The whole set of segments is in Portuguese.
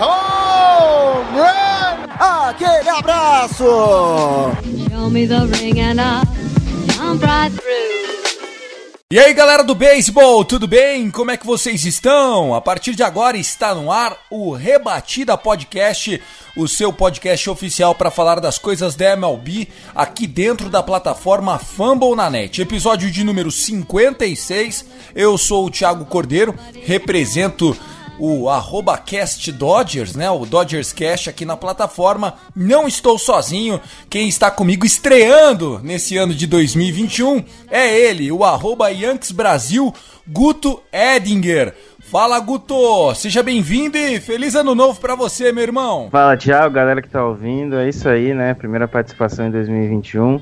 home run! Aquele abraço! Show me the ring and I'll jump right through. E aí galera do beisebol, tudo bem? Como é que vocês estão? A partir de agora está no ar o Rebatida Podcast, o seu podcast oficial para falar das coisas da MLB aqui dentro da plataforma Fumble na Net. Episódio de número 56. Eu sou o Thiago Cordeiro, represento o arroba Cast Dodgers, né? O Dodgers Cast aqui na plataforma. Não estou sozinho. Quem está comigo estreando nesse ano de 2021 é ele, o arroba Yankees Brasil, Guto Edinger. Fala Guto, seja bem-vindo e feliz ano novo para você, meu irmão. Fala, Thiago, galera que tá ouvindo. É isso aí, né? Primeira participação em 2021.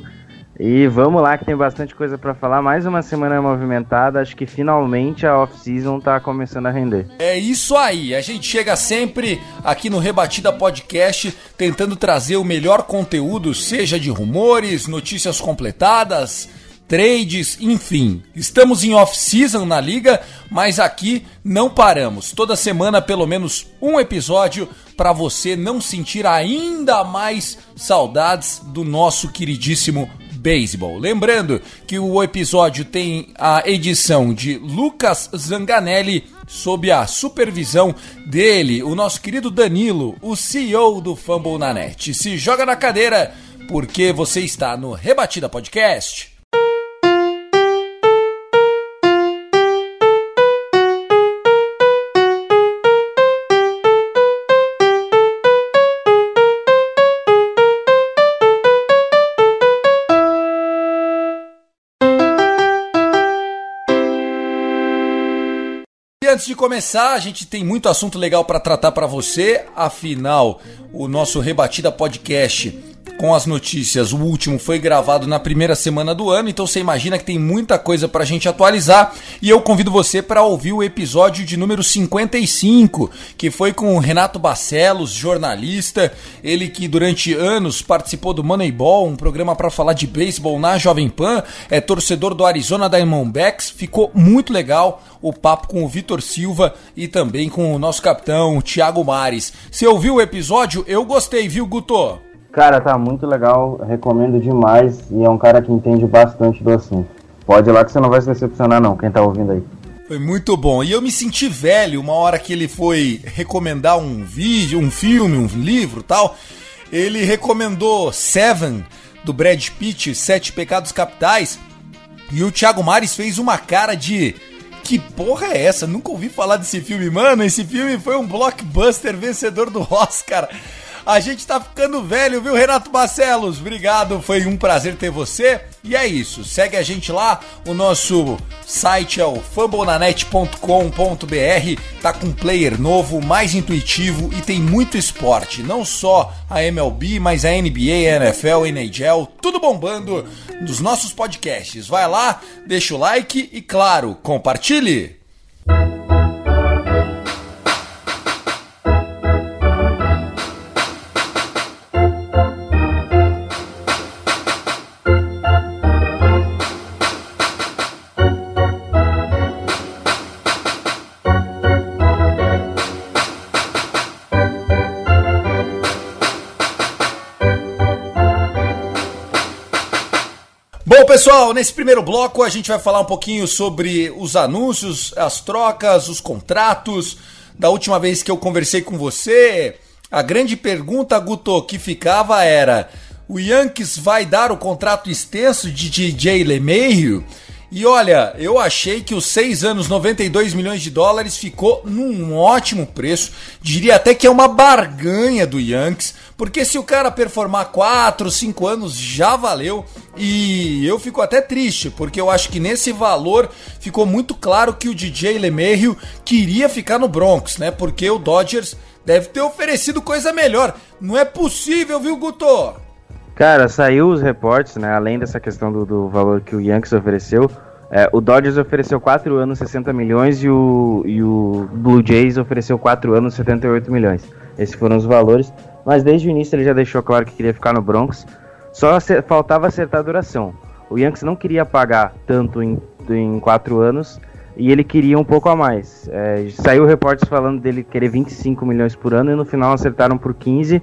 E vamos lá que tem bastante coisa para falar. Mais uma semana movimentada. Acho que finalmente a off-season tá começando a render. É isso aí, a gente chega sempre aqui no Rebatida Podcast tentando trazer o melhor conteúdo, seja de rumores, notícias completadas, trades, enfim. Estamos em off-season na liga, mas aqui não paramos. Toda semana pelo menos um episódio para você não sentir ainda mais saudades do nosso queridíssimo beisebol. Lembrando que o episódio tem a edição de Lucas Zanganelli sob a supervisão dele, o nosso querido Danilo, o CEO do Fumble na Net. Se joga na cadeira porque você está no Rebatida Podcast. Antes de começar, a gente tem muito assunto legal para tratar para você. Afinal, o nosso Rebatida Podcast com as notícias, o último foi gravado na primeira semana do ano, então você imagina que tem muita coisa pra gente atualizar. E eu convido você para ouvir o episódio de número 55, que foi com o Renato Barcelos, jornalista, ele que durante anos participou do Moneyball, um programa para falar de beisebol na Jovem Pan, é torcedor do Arizona Diamondbacks, ficou muito legal o papo com o Vitor Silva e também com o nosso capitão Thiago Mares. Você ouviu o episódio? Eu gostei, viu, Guto? Cara, tá muito legal. Recomendo demais. E é um cara que entende bastante do assunto. Pode ir lá que você não vai se decepcionar, não. Quem tá ouvindo aí. Foi muito bom. E eu me senti velho uma hora que ele foi recomendar um vídeo, um filme, um livro tal. Ele recomendou Seven, do Brad Pitt, Sete Pecados Capitais. E o Thiago Mares fez uma cara de. Que porra é essa? Nunca ouvi falar desse filme. Mano, esse filme foi um blockbuster vencedor do Oscar. A gente tá ficando velho, viu, Renato Barcelos? Obrigado, foi um prazer ter você. E é isso, segue a gente lá. O nosso site é o fambonanet.com.br. Tá com um player novo, mais intuitivo e tem muito esporte. Não só a MLB, mas a NBA, a NFL, NHL, tudo bombando nos nossos podcasts. Vai lá, deixa o like e, claro, compartilhe. Pessoal, nesse primeiro bloco a gente vai falar um pouquinho sobre os anúncios, as trocas, os contratos. Da última vez que eu conversei com você, a grande pergunta, Guto, que ficava era: o Yankees vai dar o contrato extenso de DJ LeMahieu? E olha, eu achei que os 6 anos, 92 milhões de dólares ficou num ótimo preço. Diria até que é uma barganha do Yankees, porque se o cara performar 4, 5 anos já valeu. E eu fico até triste, porque eu acho que nesse valor ficou muito claro que o DJ LeMahieu queria ficar no Bronx, né? Porque o Dodgers deve ter oferecido coisa melhor. Não é possível, viu, Guto? Cara, saiu os reportes, né? Além dessa questão do, do valor que o Yankees ofereceu, é, o Dodgers ofereceu 4 anos 60 milhões e o, e o Blue Jays ofereceu 4 anos 78 milhões. Esses foram os valores, mas desde o início ele já deixou claro que queria ficar no Bronx. Só faltava acertar a duração. O Yankees não queria pagar tanto em, em 4 anos e ele queria um pouco a mais. É, saiu reportes falando dele querer 25 milhões por ano e no final acertaram por 15,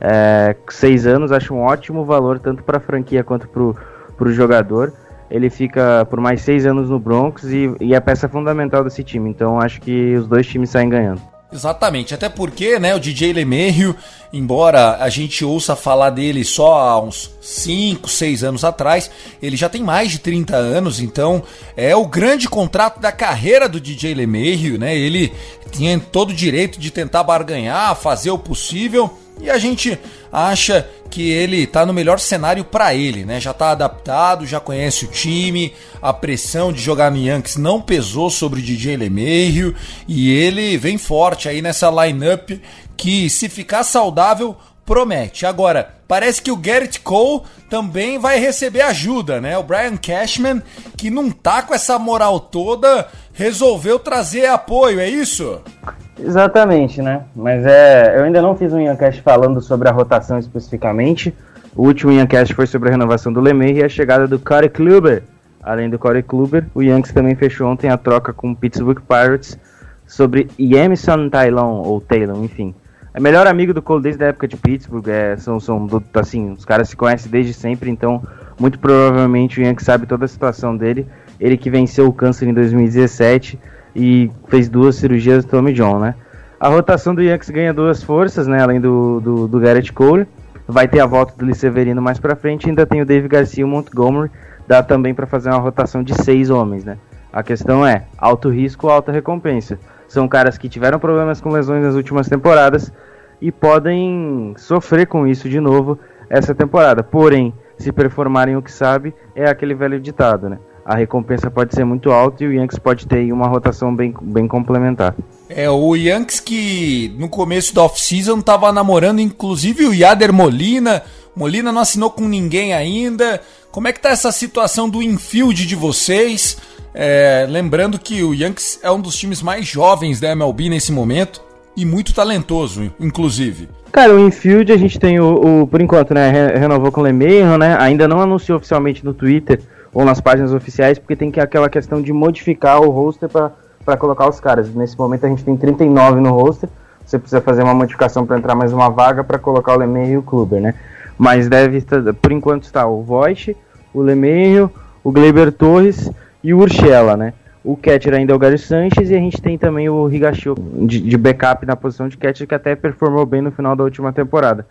é, 6 anos. Acho um ótimo valor tanto para a franquia quanto para o jogador ele fica por mais seis anos no Broncos e, e é peça fundamental desse time. Então acho que os dois times saem ganhando. Exatamente, até porque, né, o DJ LeMahieu, embora a gente ouça falar dele só há uns 5, 6 anos atrás, ele já tem mais de 30 anos, então é o grande contrato da carreira do DJ LeMahieu, né? Ele tinha todo o direito de tentar barganhar, fazer o possível, e a gente acha que ele está no melhor cenário para ele, né? Já está adaptado, já conhece o time, a pressão de jogar no Yankees não pesou sobre o DJ LeMahieu e ele vem forte aí nessa lineup que se ficar saudável promete. Agora, parece que o Garrett Cole também vai receber ajuda, né? O Brian Cashman, que não tá com essa moral toda, resolveu trazer apoio, é isso? Exatamente, né? Mas é, eu ainda não fiz um Yancast falando sobre a rotação especificamente. O último Yancast foi sobre a renovação do Lemay e a chegada do Corey Kluber. Além do Corey Kluber, o Yankees também fechou ontem a troca com o Pittsburgh Pirates sobre Yemison Taylon, ou Taylor, enfim. É melhor amigo do Cole desde a época de Pittsburgh, é, são, são assim, os caras se conhecem desde sempre, então muito provavelmente o Yankees sabe toda a situação dele. Ele que venceu o câncer em 2017 e fez duas cirurgias do Tommy John, né? A rotação do Yankees ganha duas forças, né? Além do, do, do Garrett Cole. Vai ter a volta do Liceverino mais pra frente. Ainda tem o Dave Garcia e o Montgomery. Dá também para fazer uma rotação de seis homens, né? A questão é alto risco, alta recompensa. São caras que tiveram problemas com lesões nas últimas temporadas e podem sofrer com isso de novo essa temporada. Porém, se performarem o que sabe, é aquele velho ditado, né? A recompensa pode ser muito alta e o Yankees pode ter uma rotação bem, bem complementar. É, o Yankees que no começo da off-season estava namorando inclusive o Yader Molina. Molina não assinou com ninguém ainda. Como é que tá essa situação do infield de vocês? É, lembrando que o Yankees é um dos times mais jovens da MLB nesse momento e muito talentoso, inclusive. Cara, o infield a gente tem o, o por enquanto, né, renovou com o LeMahieu, né? Ainda não anunciou oficialmente no Twitter ou nas páginas oficiais, porque tem que aquela questão de modificar o roster para colocar os caras. Nesse momento a gente tem 39 no roster, você precisa fazer uma modificação para entrar mais uma vaga para colocar o Lemeio e o Kluber, né? Mas deve por enquanto está o Voight, o Lemeio, o Gleiber Torres e o Urshela, né? O catcher ainda é o Gary Sanches e a gente tem também o Higasho de, de backup na posição de catcher que até performou bem no final da última temporada.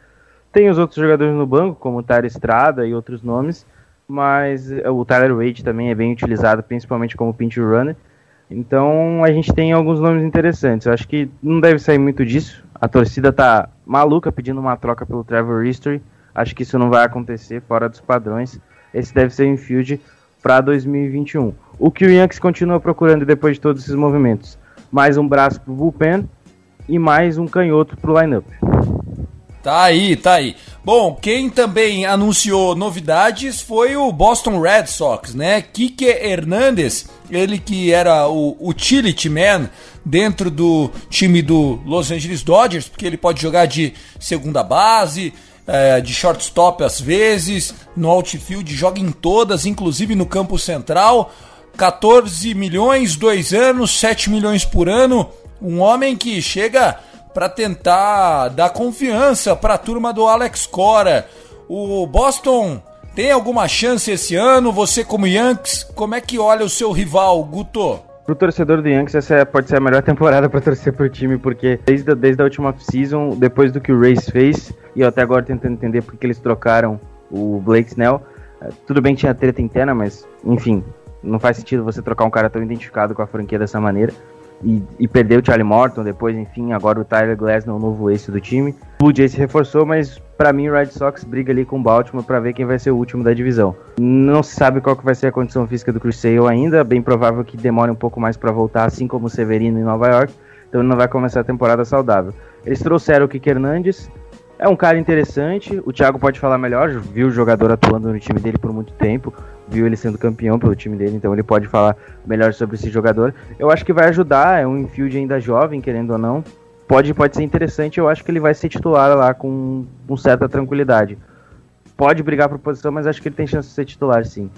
Tem os outros jogadores no banco, como o Tara Estrada e outros nomes, mas eh, o Tyler Wade também é bem utilizado, principalmente como pinch runner. Então a gente tem alguns nomes interessantes. Eu acho que não deve sair muito disso. A torcida tá maluca pedindo uma troca pelo Trevor History. Acho que isso não vai acontecer fora dos padrões. Esse deve ser o infield para 2021. O que o Yankees continua procurando depois de todos esses movimentos? Mais um braço pro bullpen e mais um canhoto pro lineup. Tá aí, tá aí. Bom, quem também anunciou novidades foi o Boston Red Sox, né? Kike Hernandez, ele que era o utility man dentro do time do Los Angeles Dodgers, porque ele pode jogar de segunda base, é, de shortstop às vezes, no outfield, joga em todas, inclusive no campo central. 14 milhões, dois anos, 7 milhões por ano. Um homem que chega para tentar dar confiança para a turma do Alex Cora. O Boston tem alguma chance esse ano? Você como Yankees, como é que olha o seu rival, Guto? Pro torcedor do Yankees, essa é, pode ser a melhor temporada para torcer pro time, porque desde, desde a última season, depois do que o Race fez, e eu até agora tentando entender porque eles trocaram o Blake Snell, é, tudo bem que tinha treta interna, mas enfim, não faz sentido você trocar um cara tão identificado com a franquia dessa maneira e, e perdeu o Charlie Morton, depois, enfim, agora o Tyler Glasnow, o novo ace do time. O Blue Jays se reforçou, mas para mim o Red Sox briga ali com o Baltimore para ver quem vai ser o último da divisão. Não se sabe qual que vai ser a condição física do Sale ainda, bem provável que demore um pouco mais para voltar, assim como o Severino em Nova York. então ele não vai começar a temporada saudável. Eles trouxeram o Kike Hernandes, é um cara interessante, o Thiago pode falar melhor, viu o jogador atuando no time dele por muito tempo, viu ele sendo campeão pelo time dele, então ele pode falar melhor sobre esse jogador. Eu acho que vai ajudar, é um infield ainda jovem, querendo ou não. Pode, pode ser interessante, eu acho que ele vai ser titular lá com, com certa tranquilidade. Pode brigar por posição, mas acho que ele tem chance de ser titular, sim.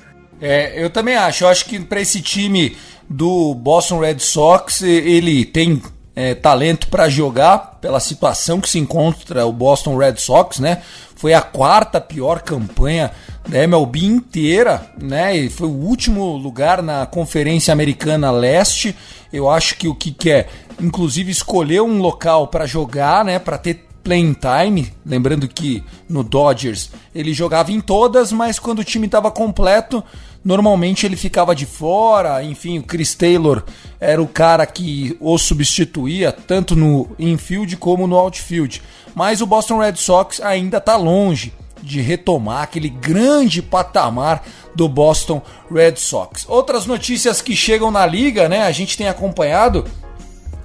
É, eu também acho. Eu acho que para esse time do Boston Red Sox, ele tem é, talento para jogar pela situação que se encontra o Boston Red Sox, né? Foi a quarta pior campanha da MLB inteira, né? E foi o último lugar na Conferência Americana Leste. Eu acho que o que quer, inclusive, escolher um local para jogar, né? Para ter playing time. Lembrando que no Dodgers ele jogava em todas, mas quando o time estava completo Normalmente ele ficava de fora, enfim, o Chris Taylor era o cara que o substituía tanto no infield como no outfield. Mas o Boston Red Sox ainda está longe de retomar aquele grande patamar do Boston Red Sox. Outras notícias que chegam na liga, né? A gente tem acompanhado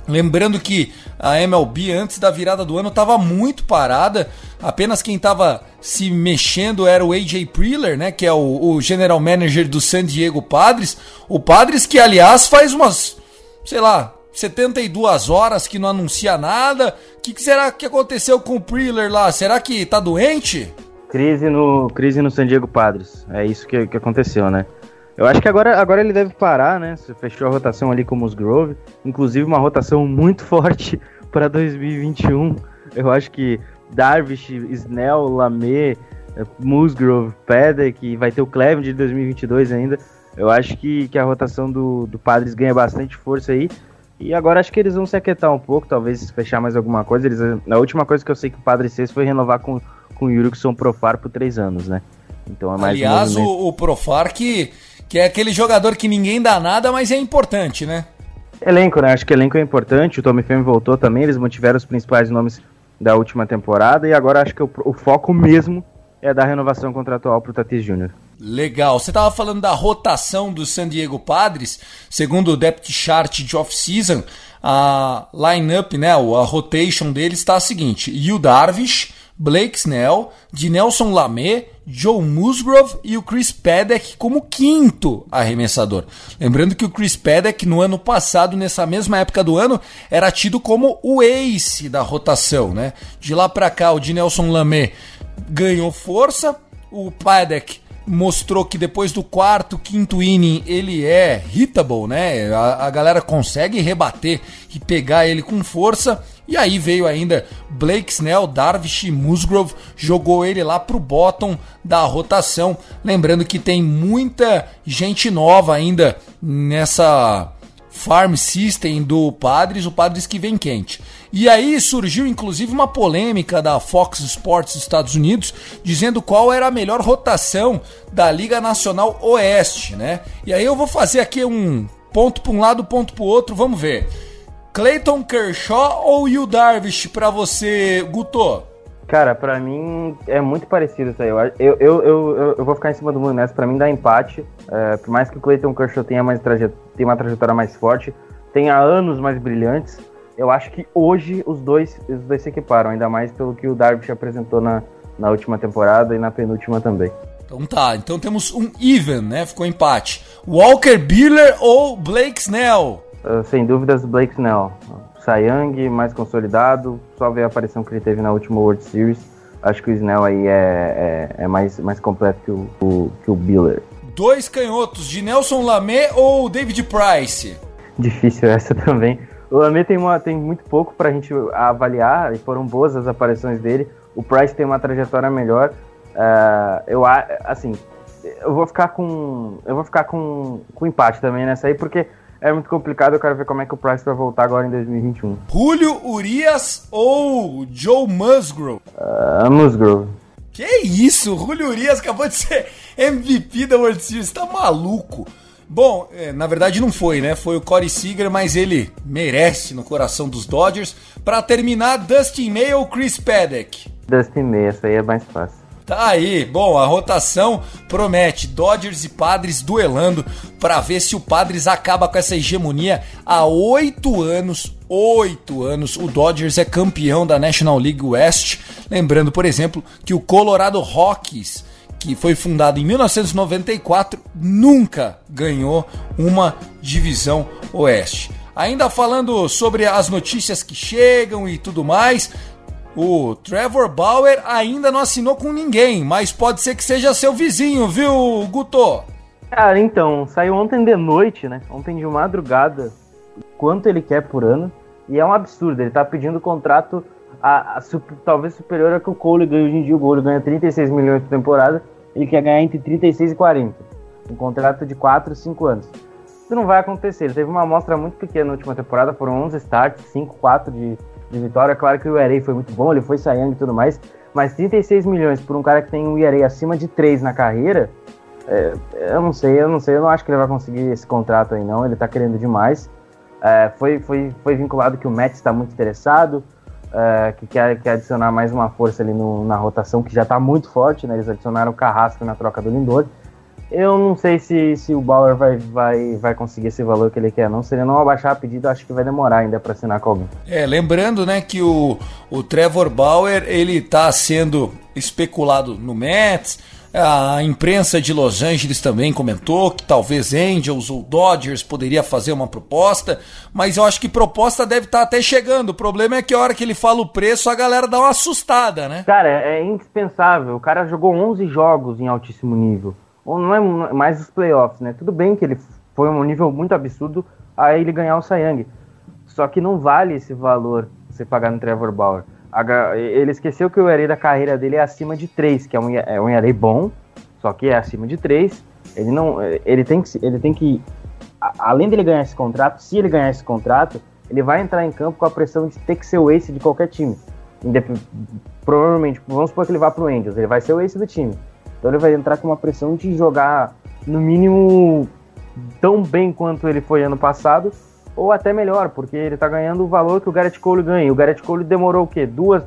Lembrando que a MLB antes da virada do ano estava muito parada, apenas quem estava se mexendo era o AJ Preller, né, que é o, o, general manager do San Diego Padres. O Padres que aliás faz umas, sei lá, 72 horas que não anuncia nada. O que, que, será que aconteceu com o Preller lá? Será que tá doente? Crise no, crise no San Diego Padres. É isso que, que aconteceu, né? Eu acho que agora, agora ele deve parar, né? Você fechou a rotação ali com o Musgrove. Inclusive uma rotação muito forte para 2021. Eu acho que Darvish, Snell, Lamé, Musgrove, Pedek e vai ter o Clevin de 2022 ainda. Eu acho que, que a rotação do, do Padres ganha bastante força aí. E agora acho que eles vão se aquietar um pouco, talvez fechar mais alguma coisa. Eles, a última coisa que eu sei que o Padres fez foi renovar com, com o Yurickson Profar por três anos, né? Então é mais Aliás, um o, o Profar que que é aquele jogador que ninguém dá nada, mas é importante, né? Elenco, né? Acho que elenco é importante. O Tommy Femme voltou também, eles mantiveram os principais nomes da última temporada e agora acho que o, o foco mesmo é dar renovação contratual para o Tatis Jr. Legal. Você estava falando da rotação do San Diego Padres, segundo o depth chart de off-season, a lineup, né, a rotation deles está a seguinte: Yu Darvish, Blake Snell, de Nelson Lamé, Joe Musgrove e o Chris Paddock como quinto arremessador. Lembrando que o Chris Paddock no ano passado, nessa mesma época do ano, era tido como o ace da rotação, né? De lá para cá, o de Nelson Lamé ganhou força, o Paddock mostrou que depois do quarto, quinto inning ele é hittable, né? A, a galera consegue rebater e pegar ele com força. E aí veio ainda Blake Snell, Darvish e Musgrove, jogou ele lá pro bottom da rotação. Lembrando que tem muita gente nova ainda nessa farm system do Padres, o Padres que vem quente. E aí surgiu inclusive uma polêmica da Fox Sports dos Estados Unidos dizendo qual era a melhor rotação da Liga Nacional Oeste, né? E aí eu vou fazer aqui um ponto para um lado, ponto para o outro, vamos ver. Clayton Kershaw ou Yu Darvish para você, Guto? Cara, para mim é muito parecido isso aí. Eu, eu, eu, eu, vou ficar em cima do mundo nessa. Pra mim dá empate. É, por mais que o Clayton Kershaw tenha, mais tenha uma trajetória mais forte, tenha anos mais brilhantes, eu acho que hoje os dois, os dois se equiparam. Ainda mais pelo que o Darvish apresentou na, na última temporada e na penúltima também. Então tá, então temos um even, né? Ficou empate. Walker Buehler ou Blake Snell? Uh, sem dúvidas, Blake Snell. Sayang mais consolidado, só ver a aparição que ele teve na última World Series. Acho que o Snell aí é, é, é mais, mais completo que o, o, que o Biller. Dois canhotos, de Nelson Lamé ou David Price? Difícil essa também. O Lamé tem, uma, tem muito pouco pra gente avaliar, e foram boas as aparições dele. O Price tem uma trajetória melhor. Uh, eu assim, eu vou ficar com. Eu vou ficar com, com empate também nessa aí, porque é muito complicado. Eu quero ver como é que o Price vai voltar agora em 2021. Julio Urias ou Joe Musgrove? Uh, Musgrove. Que isso? Julio Urias acabou de ser MVP da World Series. Tá maluco? Bom, é, na verdade não foi, né? Foi o Corey Seager, mas ele merece no coração dos Dodgers. Para terminar, Dustin May ou Chris Paddock? Dustin May, essa aí é mais fácil. Tá aí. Bom, a rotação promete Dodgers e Padres duelando para ver se o Padres acaba com essa hegemonia há oito anos. Oito anos. O Dodgers é campeão da National League West. Lembrando, por exemplo, que o Colorado Rockies que foi fundado em 1994, nunca ganhou uma divisão oeste. Ainda falando sobre as notícias que chegam e tudo mais, o Trevor Bauer ainda não assinou com ninguém, mas pode ser que seja seu vizinho, viu, Guto? Cara, então, saiu ontem de noite, né? Ontem de madrugada, quanto ele quer por ano. E é um absurdo, ele tá pedindo contrato a, a, talvez superior ao que o Cole ganha hoje em dia. O Cole ganha 36 milhões por temporada, ele quer ganhar entre 36 e 40. Um contrato de 4, 5 anos. Isso não vai acontecer. Ele teve uma amostra muito pequena na última temporada, foram 11 starts, 5, 4 de de vitória. Claro que o ERA foi muito bom, ele foi saindo e tudo mais, mas 36 milhões por um cara que tem um ERA acima de 3 na carreira, é, eu não sei, eu não sei, eu não acho que ele vai conseguir esse contrato aí não, ele tá querendo demais. É, foi, foi, foi vinculado que o Mets está muito interessado, é, que quer, quer adicionar mais uma força ali no, na rotação, que já está muito forte, né? Eles adicionaram o Carrasco na troca do Lindor. Eu não sei se, se o Bauer vai, vai, vai conseguir esse valor que ele quer, não. Se ele não abaixar a pedida, acho que vai demorar ainda para assinar com alguém. É, lembrando, né, que o, o Trevor Bauer, ele tá sendo especulado no Mets. A imprensa de Los Angeles também comentou que talvez Angels ou Dodgers poderia fazer uma proposta, mas eu acho que proposta deve estar tá até chegando. O problema é que a hora que ele fala o preço, a galera dá uma assustada, né? Cara, é indispensável. O cara jogou 11 jogos em altíssimo nível não é mais os playoffs, né? Tudo bem que ele foi um nível muito absurdo a ele ganhar o Sayang. Só que não vale esse valor você pagar no Trevor Bauer. Ele esqueceu que o ERA da carreira dele é acima de 3, que é um, é um ERA bom, só que é acima de 3. Ele não, ele tem que, ele tem que, além dele ganhar esse contrato, se ele ganhar esse contrato, ele vai entrar em campo com a pressão de ter que ser o ace de qualquer time. Indep provavelmente, vamos supor que ele vá pro Angels, ele vai ser o ace do time. Então ele vai entrar com uma pressão de jogar, no mínimo, tão bem quanto ele foi ano passado, ou até melhor, porque ele tá ganhando o valor que o Garrett Cole ganha. O Garrett Cole demorou o quê? Duas,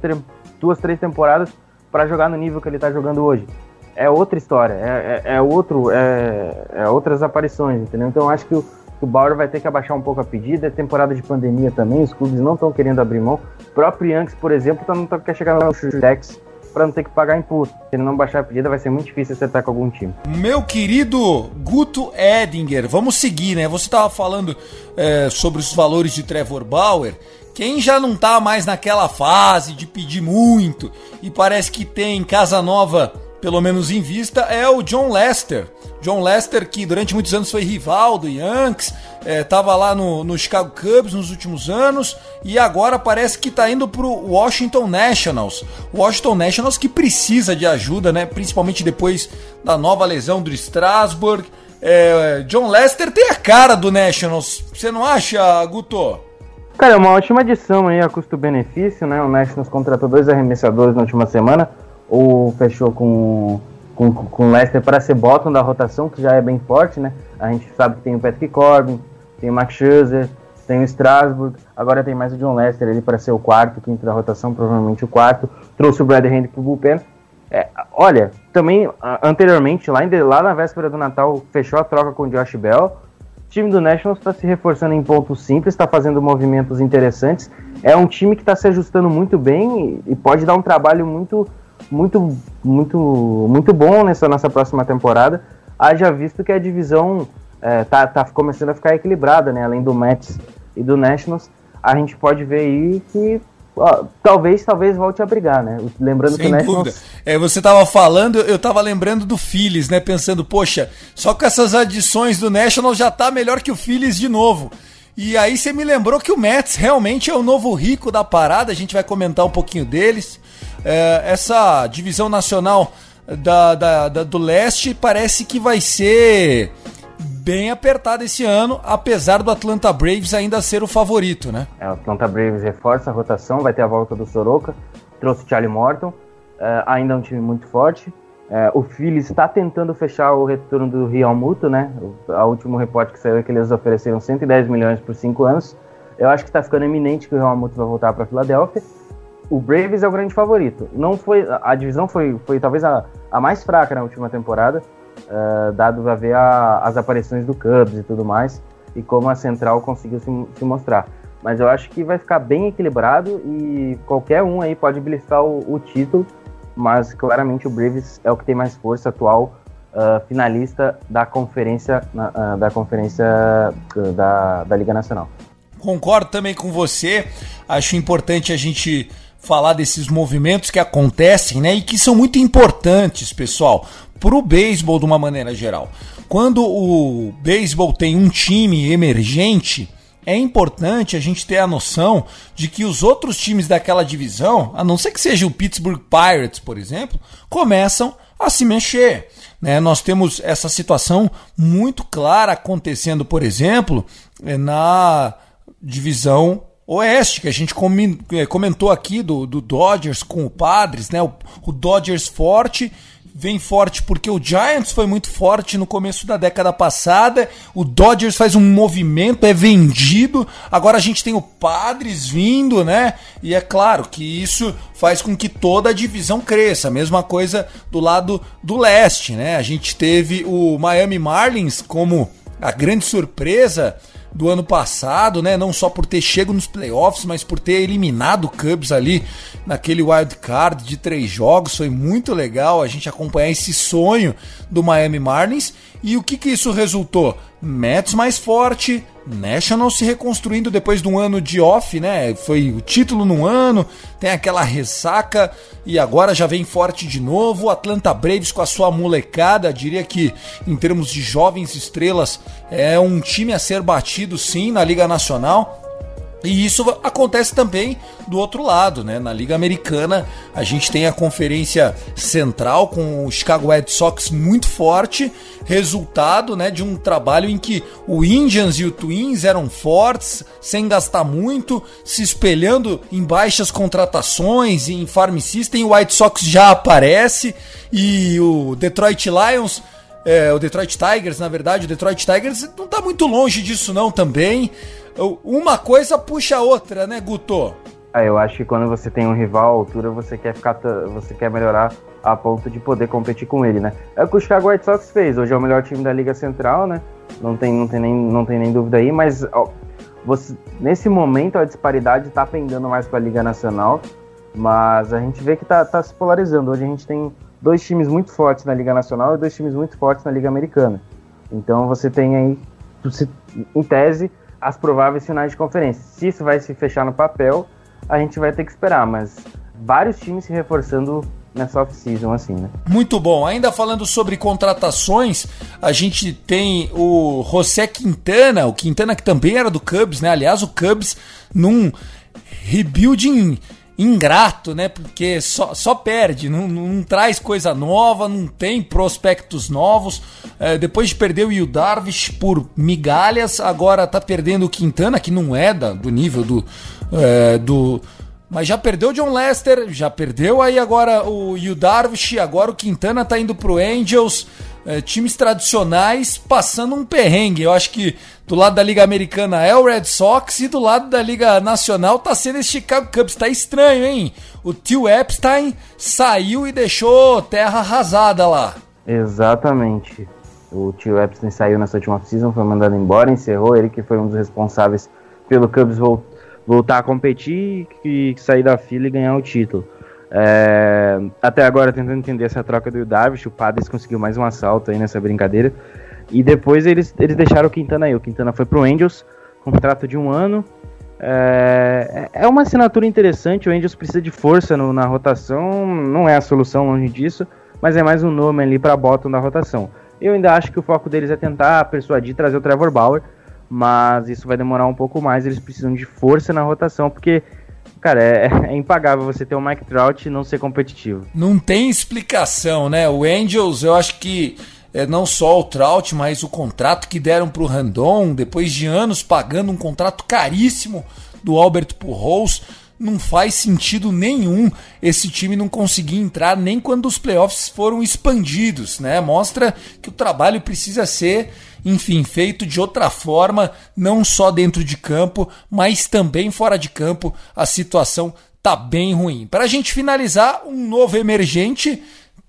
duas três temporadas para jogar no nível que ele tá jogando hoje. É outra história, é, é, é outro, é, é, outras aparições, entendeu? Então acho que o, o Bauer vai ter que abaixar um pouco a pedida. É temporada de pandemia também, os clubes não estão querendo abrir mão. O próprio Yankees, por exemplo, tá, não tá, quer chegar no Dex para não ter que pagar imposto. Se ele não baixar a pedida, vai ser muito difícil acertar com algum time. Meu querido Guto Edinger, vamos seguir, né? Você estava falando é, sobre os valores de Trevor Bauer. Quem já não tá mais naquela fase de pedir muito e parece que tem casa nova pelo menos em vista, é o John Lester. John Lester, que durante muitos anos foi rival do Yankees, estava é, lá no, no, Chicago Cubs nos últimos anos e agora parece que está indo para o Washington Nationals. Washington Nationals que precisa de ajuda, né? principalmente depois da nova lesão do Strasburg. É, John Lester tem a cara do Nationals, você não acha, Guto? Cara, é uma ótima adição aí a custo-benefício, né? O Nationals contratou dois arremessadores na última semana ou fechou com com, com o Leicester para ser bottom da rotação, que já é bem forte, né? A gente sabe que tem o Patrick Corbin, tem o Max Scherzer, tem o Strasburg, agora tem mais o John Lester ali para ser o quarto, quinto da rotação, provavelmente o quarto. Trouxe o Brad Hand pro bullpen. É, olha, também anteriormente, lá, em, lá na véspera do Natal, fechou a troca com o Josh Bell. O time do Nationals está se reforçando em pontos simples, está fazendo movimentos interessantes. É um time que está se ajustando muito bem e, e pode dar um trabalho muito muito, muito, muito bom nessa nossa próxima temporada. Haja visto que a divisão é, tá, tá começando a ficar equilibrada, né? Além do Mets e do Nationals, a gente pode ver aí que ó, talvez, talvez volte a brigar, né? Lembrando Sem que o Nationals... dúvida. É, você tava falando, eu tava lembrando do Phillies, né? Pensando, poxa, só com essas adições do National já tá melhor que o Phillies de novo. E aí você me lembrou que o Mets realmente é o novo rico da parada, a gente vai comentar um pouquinho deles. É, essa divisão nacional da, da, da, do leste parece que vai ser bem apertada esse ano, apesar do Atlanta Braves ainda ser o favorito, né? É, o Atlanta Braves reforça a rotação, vai ter a volta do Soroka, trouxe o Charlie Morton, é, ainda é um time muito forte. É, o Phillies está tentando fechar o retorno do Real Muto, né? O a último reporte que saiu é que eles ofereceram 110 milhões por 5 anos. Eu acho que está ficando eminente que o Real Muto vai voltar para Filadélfia. O Braves é o grande favorito. Não foi a divisão foi, foi talvez a, a mais fraca na última temporada, uh, dado a ver a, as aparições do Cubs e tudo mais e como a Central conseguiu se, se, mostrar. Mas eu acho que vai ficar bem equilibrado e qualquer um aí pode beliscar o, o título, mas claramente o Braves é o que tem mais força atual uh, finalista da conferência, uh, da conferência da, da Liga Nacional. Concordo também com você. Acho importante a gente falar desses movimentos que acontecem, né? E que são muito importantes, pessoal, para o beisebol de uma maneira geral. Quando o beisebol tem um time emergente, é importante a gente ter a noção de que os outros times daquela divisão, a não ser que seja o Pittsburgh Pirates, por exemplo, começam a se mexer. Né? Nós temos essa situação muito clara acontecendo, por exemplo, eh, na divisão oeste, que a gente eh, comentou aqui do, do Dodgers com o Padres, né? o, o Dodgers forte vem forte porque o Giants foi muito forte no começo da década passada. O Dodgers faz um movimento, é vendido. Agora a gente tem o Padres vindo, né? E é claro que isso faz com que toda a divisão cresça. Mesma coisa do lado do leste, né? A gente teve o Miami Marlins como a grande surpresa do ano passado, né? Não só por ter chego nos playoffs, mas por ter eliminado o Cubs ali naquele wild card de três jogos. Foi muito legal a gente acompanhar esse sonho do Miami Marlins. E o que que isso resultou? Mets mais forte, National se reconstruindo depois de um ano de off, né? Foi o título num ano, tem aquela ressaca e agora já vem forte de novo. Atlanta Braves com a sua molecada, diria que em termos de jovens estrelas é um time a ser batido sim na Liga Nacional. E isso acontece também do outro lado, né? Na Liga Americana, a gente tem a conferência central com o Chicago Red Sox muito forte, resultado, né, de um trabalho em que o Indians e o Twins eram fortes, sem gastar muito, se espelhando em baixas contratações, em farm system, o White Sox já aparece e o Detroit Lions é, o Detroit Tigers, na verdade, o Detroit Tigers não está muito longe disso não também. Uma coisa puxa a outra, né, Guto? Ah, eu acho que quando você tem um rival à altura, você quer ficar, você quer melhorar a ponto de poder competir com ele, né? É o que o Chicago White Sox fez. Hoje é o melhor time da Liga Central, né? Não tem, não tem, nem, não tem nem dúvida aí, mas ó, você, nesse momento a disparidade está pendendo mais para a Liga Nacional, mas a gente vê que está tá se polarizando. Hoje a gente tem dois times muito fortes na Liga Nacional e dois times muito fortes na Liga Americana. Então você tem aí, em tese, as prováveis finais de conferência. Se isso vai se fechar no papel, a gente vai ter que esperar, mas vários times se reforçando nessa off-season, assim, né? Muito bom. Ainda falando sobre contratações, a gente tem o José Quintana, o Quintana que também era do Cubs, né? Aliás, o Cubs num rebuilding ingrato, né? Porque só, só perde, não, não traz coisa nova, não tem prospectos novos. É, depois de perder o Will Darvish por migalhas, agora tá perdendo o Quintana, que não é da, do nível do, é, do. Mas já perdeu o John Lester, já perdeu aí agora o Yu Darvish, agora o Quintana tá indo pro Angels é, times tradicionais passando um perrengue. Eu acho que do lado da Liga Americana é o Red Sox e do lado da Liga Nacional tá sendo esse Chicago Cubs. Tá estranho, hein? O tio Epstein saiu e deixou terra arrasada lá. Exatamente. O tio Epstein saiu nessa última season, foi mandado embora, encerrou. Ele que foi um dos responsáveis pelo Cubs voltar a competir e sair da fila e ganhar o título. É, até agora tentando entender essa troca do Davis, o Padres conseguiu mais um assalto aí nessa brincadeira. E depois eles, eles deixaram o Quintana aí. O Quintana foi pro Angels, contrato de um ano. É, é uma assinatura interessante. O Angels precisa de força no, na rotação. Não é a solução longe disso, mas é mais um nome ali para bottom da rotação. Eu ainda acho que o foco deles é tentar persuadir trazer o Trevor Bauer, mas isso vai demorar um pouco mais. Eles precisam de força na rotação, porque Cara, é, é, impagável você ter o Mike Trout e não ser competitivo. Não tem explicação, né? O Angels, eu acho que é, não só o Trout, mas o contrato que deram para o Randon, depois de anos pagando um contrato caríssimo do Albert Pujols, não faz sentido nenhum esse time não conseguir entrar nem quando os playoffs foram expandidos, né? Mostra que o trabalho precisa ser enfim, feito de outra forma, não só dentro de campo, mas também fora de campo. A situação tá bem ruim. Para a gente finalizar, um novo emergente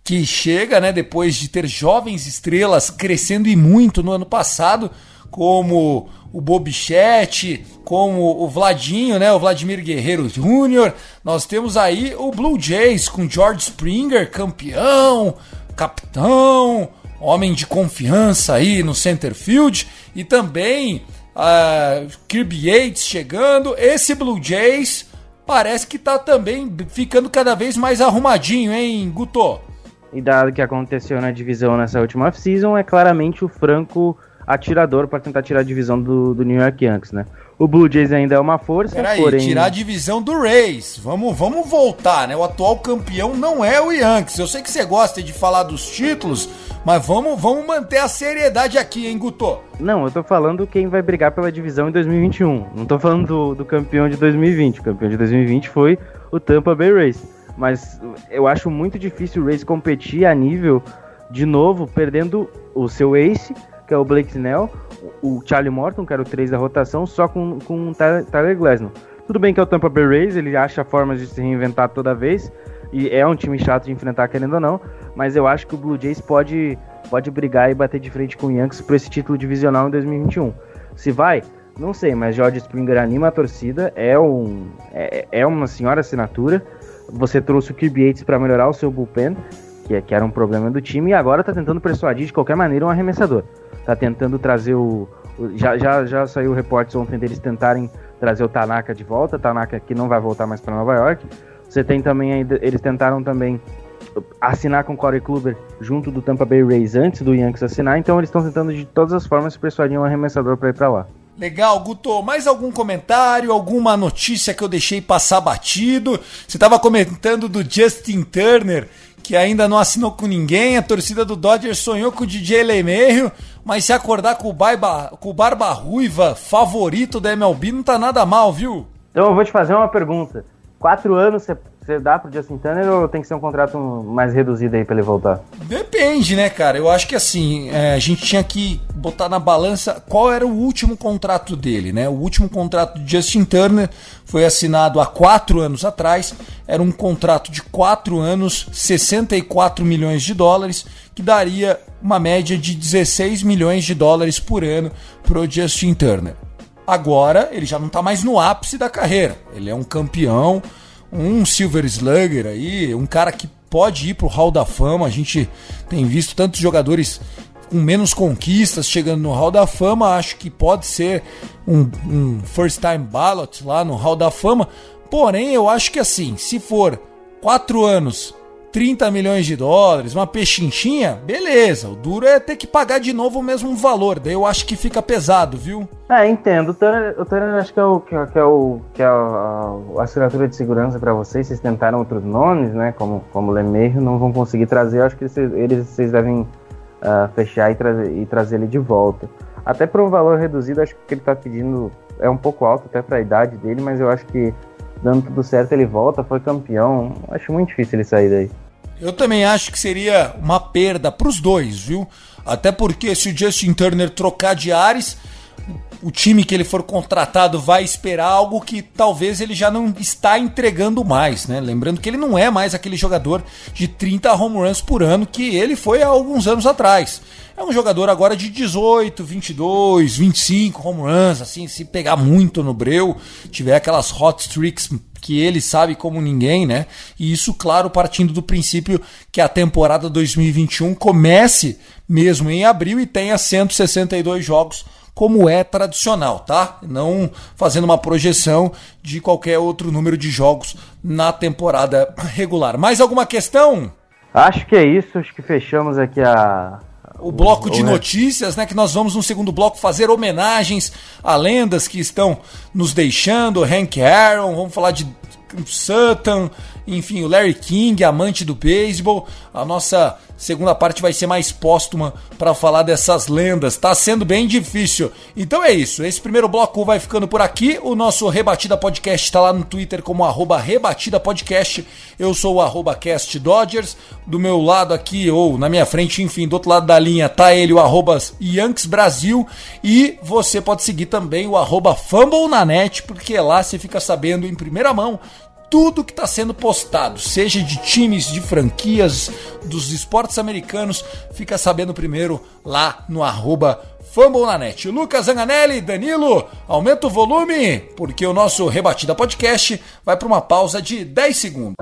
que chega, né, depois de ter jovens estrelas crescendo e muito no ano passado, como o Bobichete, como o Vladinho, né, o Vladimir Guerreiro Jr. Nós temos aí o Blue Jays com George Springer, campeão, capitão, homem de confiança aí no center field e também uh, Kirby Yates chegando. Esse Blue Jays parece que tá também ficando cada vez mais arrumadinho, hein, Guto? E dado que aconteceu na divisão nessa última off-season, é claramente o franco atirador para tentar tirar a divisão do, do New York Yankees, né? O Blue Jays ainda é uma força, Peraí, porém... tirar a divisão do Rays. Vamos, vamos voltar, né? O atual campeão não é o Yankees. Eu sei que você gosta de falar dos títulos, mas vamos, vamos manter a seriedade aqui, hein, Guto? Não, eu tô falando quem vai brigar pela divisão em 2021. Não tô falando do, do campeão de 2020. O campeão de 2020 foi o Tampa Bay Rays. Mas eu acho muito difícil o Rays competir a nível, de novo, perdendo o seu ace, que é o Blake Snell, o Charlie Morton, que era o 3 da rotação, só com, com o Tyler Glasnow. Tudo bem que é o Tampa Bay Rays, ele acha formas de se reinventar toda vez, e é um time chato de enfrentar, querendo ou não, mas eu acho que o Blue Jays pode, pode brigar e bater de frente com o Yankees por esse título divisional em 2021. Se vai, não sei, mas George Springer anima a torcida, é, um, é, é uma senhora assinatura. Você trouxe o Kirby Yates para melhorar o seu bullpen, que, que era um problema do time, e agora está tentando persuadir de qualquer maneira um arremessador tá tentando trazer o. já, já, já saiu reportes ontem deles tentarem trazer o Tanaka de volta, Tanaka que não vai voltar mais para Nova York. Você tem também eles tentaram também assinar com o Corey Kluber junto do Tampa Bay Rays antes do Yankees assinar, então eles estão tentando de todas as formas persuadir um arremessador para ir para lá. Legal, Guto. Mais algum comentário, alguma notícia que eu deixei passar batido? Você estava comentando do Justin Turner, que ainda não assinou com ninguém. A torcida do Dodgers sonhou com o DJ LeMahieu, mas se acordar com o, Baiba, com o Barba Ruiva, favorito da MLB, não tá nada mal, viu? Então eu vou te fazer uma pergunta. Quatro anos você você dá pro Justin Turner ou tem que ser um contrato mais reduzido aí pra ele voltar? Depende, né, cara? Eu acho que assim, é, a gente tinha que botar na balança qual era o último contrato dele, né? O último contrato de Justin Turner foi assinado há quatro anos atrás. Era um contrato de quatro anos, 64 milhões de dólares, que daria uma média de 16 milhões de dólares por ano pro Justin Turner. Agora ele já não está mais no ápice da carreira. Ele é um campeão um Silver Slugger aí, um cara que pode ir pro Hall da Fama. A gente tem visto tantos jogadores com menos conquistas chegando no Hall da Fama. Acho que pode ser um, um first time ballot lá no Hall da Fama. Porém, eu acho que assim, se for quatro anos 30 milhões de dólares, uma pechinchinha, beleza. O duro é ter que pagar de novo o mesmo valor. Daí eu acho que fica pesado, viu? É, entendo. O Turner, acho que é o que é, que é o que é a, assinatura de segurança para vocês. Vocês tentaram outros nomes, né? Como como Lemeiro, não vão conseguir trazer. Eu acho que eles, eles vocês devem uh, fechar e trazer e trazer ele de volta. Até por um valor reduzido, acho que ele tá pedindo é um pouco alto até para a idade dele, mas eu acho que dando tudo certo, ele volta, foi campeão. Acho muito difícil ele sair daí. Eu também acho que seria uma perda para os dois, viu? Até porque se o Justin Turner trocar de ares, o time que ele for contratado vai esperar algo que talvez ele já não está entregando mais, né? Lembrando que ele não é mais aquele jogador de 30 home runs por ano que ele foi há alguns anos atrás. É um jogador agora de 18, 22, 25 home runs, assim, se pegar muito no breu, tiver aquelas hot streaks que ele sabe como ninguém, né? E isso, claro, partindo do princípio que a temporada 2021 comece mesmo em abril e tenha 162 jogos como é tradicional, tá? Não fazendo uma projeção de qualquer outro número de jogos na temporada regular. Mais alguma questão? Acho que é isso, acho que fechamos aqui a, o bloco de notícias, né? Que nós vamos no segundo bloco fazer homenagens a lendas que estão nos deixando. Hank Aaron, vamos falar de Sutton, enfim, o Larry King, amante do beisebol. A nossa segunda parte vai ser mais póstuma para falar dessas lendas. Tá sendo bem difícil. Então é isso. Esse primeiro bloco vai ficando por aqui. O nosso Rebatida Podcast está lá no Twitter como arroba Rebatida Podcast. Eu sou o arroba Cast Dodgers. Do meu lado aqui, ou na minha frente, enfim, do outro lado da linha, tá ele, o arroba Yanks Brasil. E você pode seguir também o arroba Fumble na net, porque lá você fica sabendo em primeira mão tudo que está sendo postado, seja de times, de franquias, dos esportes americanos, fica sabendo primeiro lá no arroba Fambonanet. Lucas Zanganelli, Danilo, aumenta o volume, porque o nosso Rebatida Podcast vai para uma pausa de 10 segundos.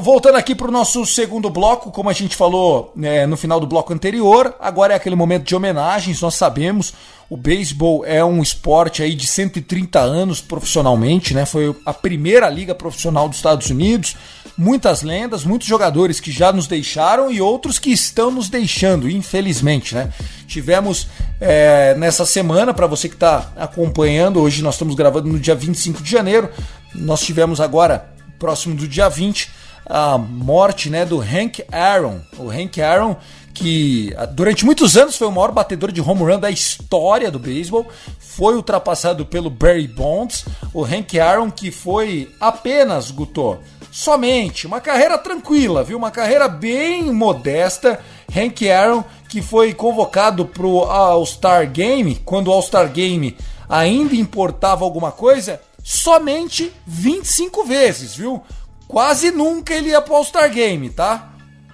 Voltando aqui para o nosso segundo bloco, como a gente falou né, no final do bloco anterior, agora é aquele momento de homenagens. Nós sabemos o beisebol é um esporte aí de 130 anos profissionalmente, né? Foi a primeira liga profissional dos Estados Unidos. Muitas lendas, muitos jogadores que já nos deixaram e outros que estão nos deixando, infelizmente, né? Tivemos é, nessa semana, para você que está acompanhando, hoje nós estamos gravando no dia 25 de janeiro, nós tivemos agora, próximo do dia 20, a morte né, do Hank Aaron. O Hank Aaron, que ah, durante muitos anos foi o maior batedor de home run da história do beisebol, foi ultrapassado pelo Barry Bonds. O Hank Aaron, que foi apenas, Guto, somente uma carreira tranquila, viu? Uma carreira bem modesta. Hank Aaron, que foi convocado para o All-Star Game, quando o All-Star Game ainda importava alguma coisa, somente 25 vezes, viu? Quase nunca ele ia pro All-Star Game, tá?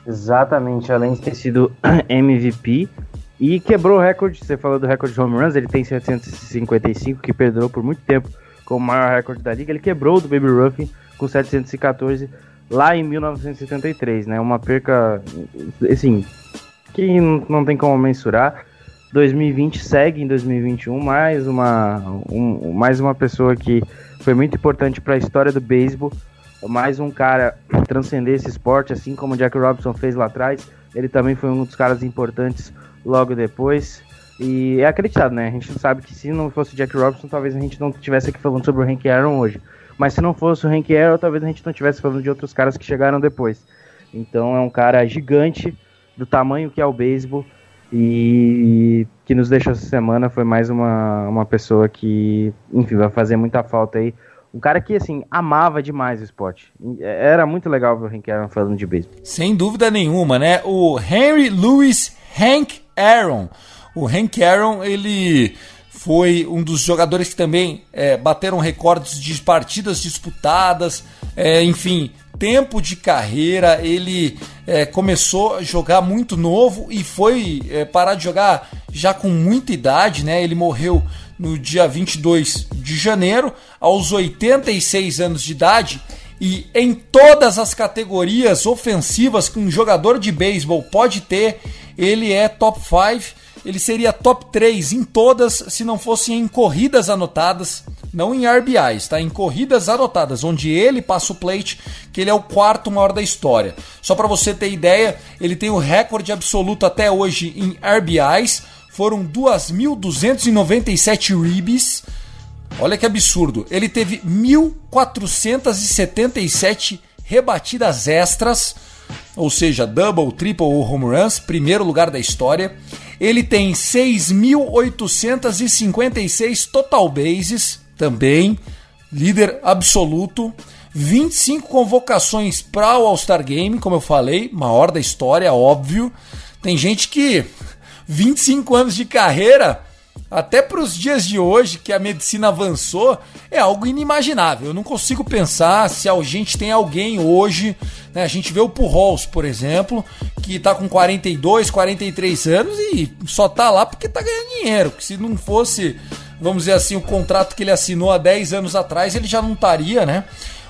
Exatamente, além de ter sido MVP e quebrou o recorde, você falou do recorde de home runs, ele tem 755, que perdeu por muito tempo como o maior recorde da liga, ele quebrou do Baby Ruffin com 714 lá em 1973, né? Uma perca, assim, que não tem como mensurar. 2020 segue em 2021 mais uma, um, mais uma pessoa que foi muito importante para a história do beisebol mais um cara transcender esse esporte, assim como o Jack Robinson fez lá atrás. Ele também foi um dos caras importantes logo depois. E é acreditado, né? A gente sabe que se não fosse o Jack Robinson, talvez a gente não estivesse aqui falando sobre o Hank Aaron hoje. Mas se não fosse o Hank Aaron, talvez a gente não estivesse falando de outros caras que chegaram depois. Então é um cara gigante, do tamanho que é o beisebol, e que nos deixou essa semana foi mais uma, uma pessoa que, enfim, vai fazer muita falta aí um cara que, assim, amava demais o esporte. Era muito legal ver o Hank Aaron falando de beisebol. Sem dúvida nenhuma, né? O Henry Louis Hank Aaron. O Hank Aaron, ele foi um dos jogadores que também é, bateram recordes de partidas disputadas, é, enfim, tempo de carreira. Ele é, começou a jogar muito novo e foi é, parar de jogar já com muita idade, né? Ele morreu no dia 22 de janeiro, aos 86 anos de idade, e em todas as categorias ofensivas que um jogador de beisebol pode ter, ele é top 5. Ele seria top 3 em todas se não fossem em corridas anotadas, não em RBIs, tá? Em corridas anotadas, onde ele passa o plate, que ele é o quarto maior da história. Só para você ter ideia, ele tem o recorde absoluto até hoje em RBIs, foram 2.297 ribs. Olha que absurdo. Ele teve 1.477 rebatidas extras, ou seja, double, triple ou home runs, primeiro lugar da história. Ele tem 6.856 total bases, também líder absoluto. 25 convocações para o All-Star Game, como eu falei, maior da história, óbvio. Tem gente que 25 anos de carreira, até para os dias de hoje que a medicina avançou, é algo inimaginável. Eu não consigo pensar se a gente tem alguém hoje, né? A gente vê o Pujols, por exemplo, que está com 42, 43 anos e só está lá porque está ganhando dinheiro. Que se não fosse, vamos dizer assim, o contrato que ele assinou há 10 anos atrás, ele já não estaria, né?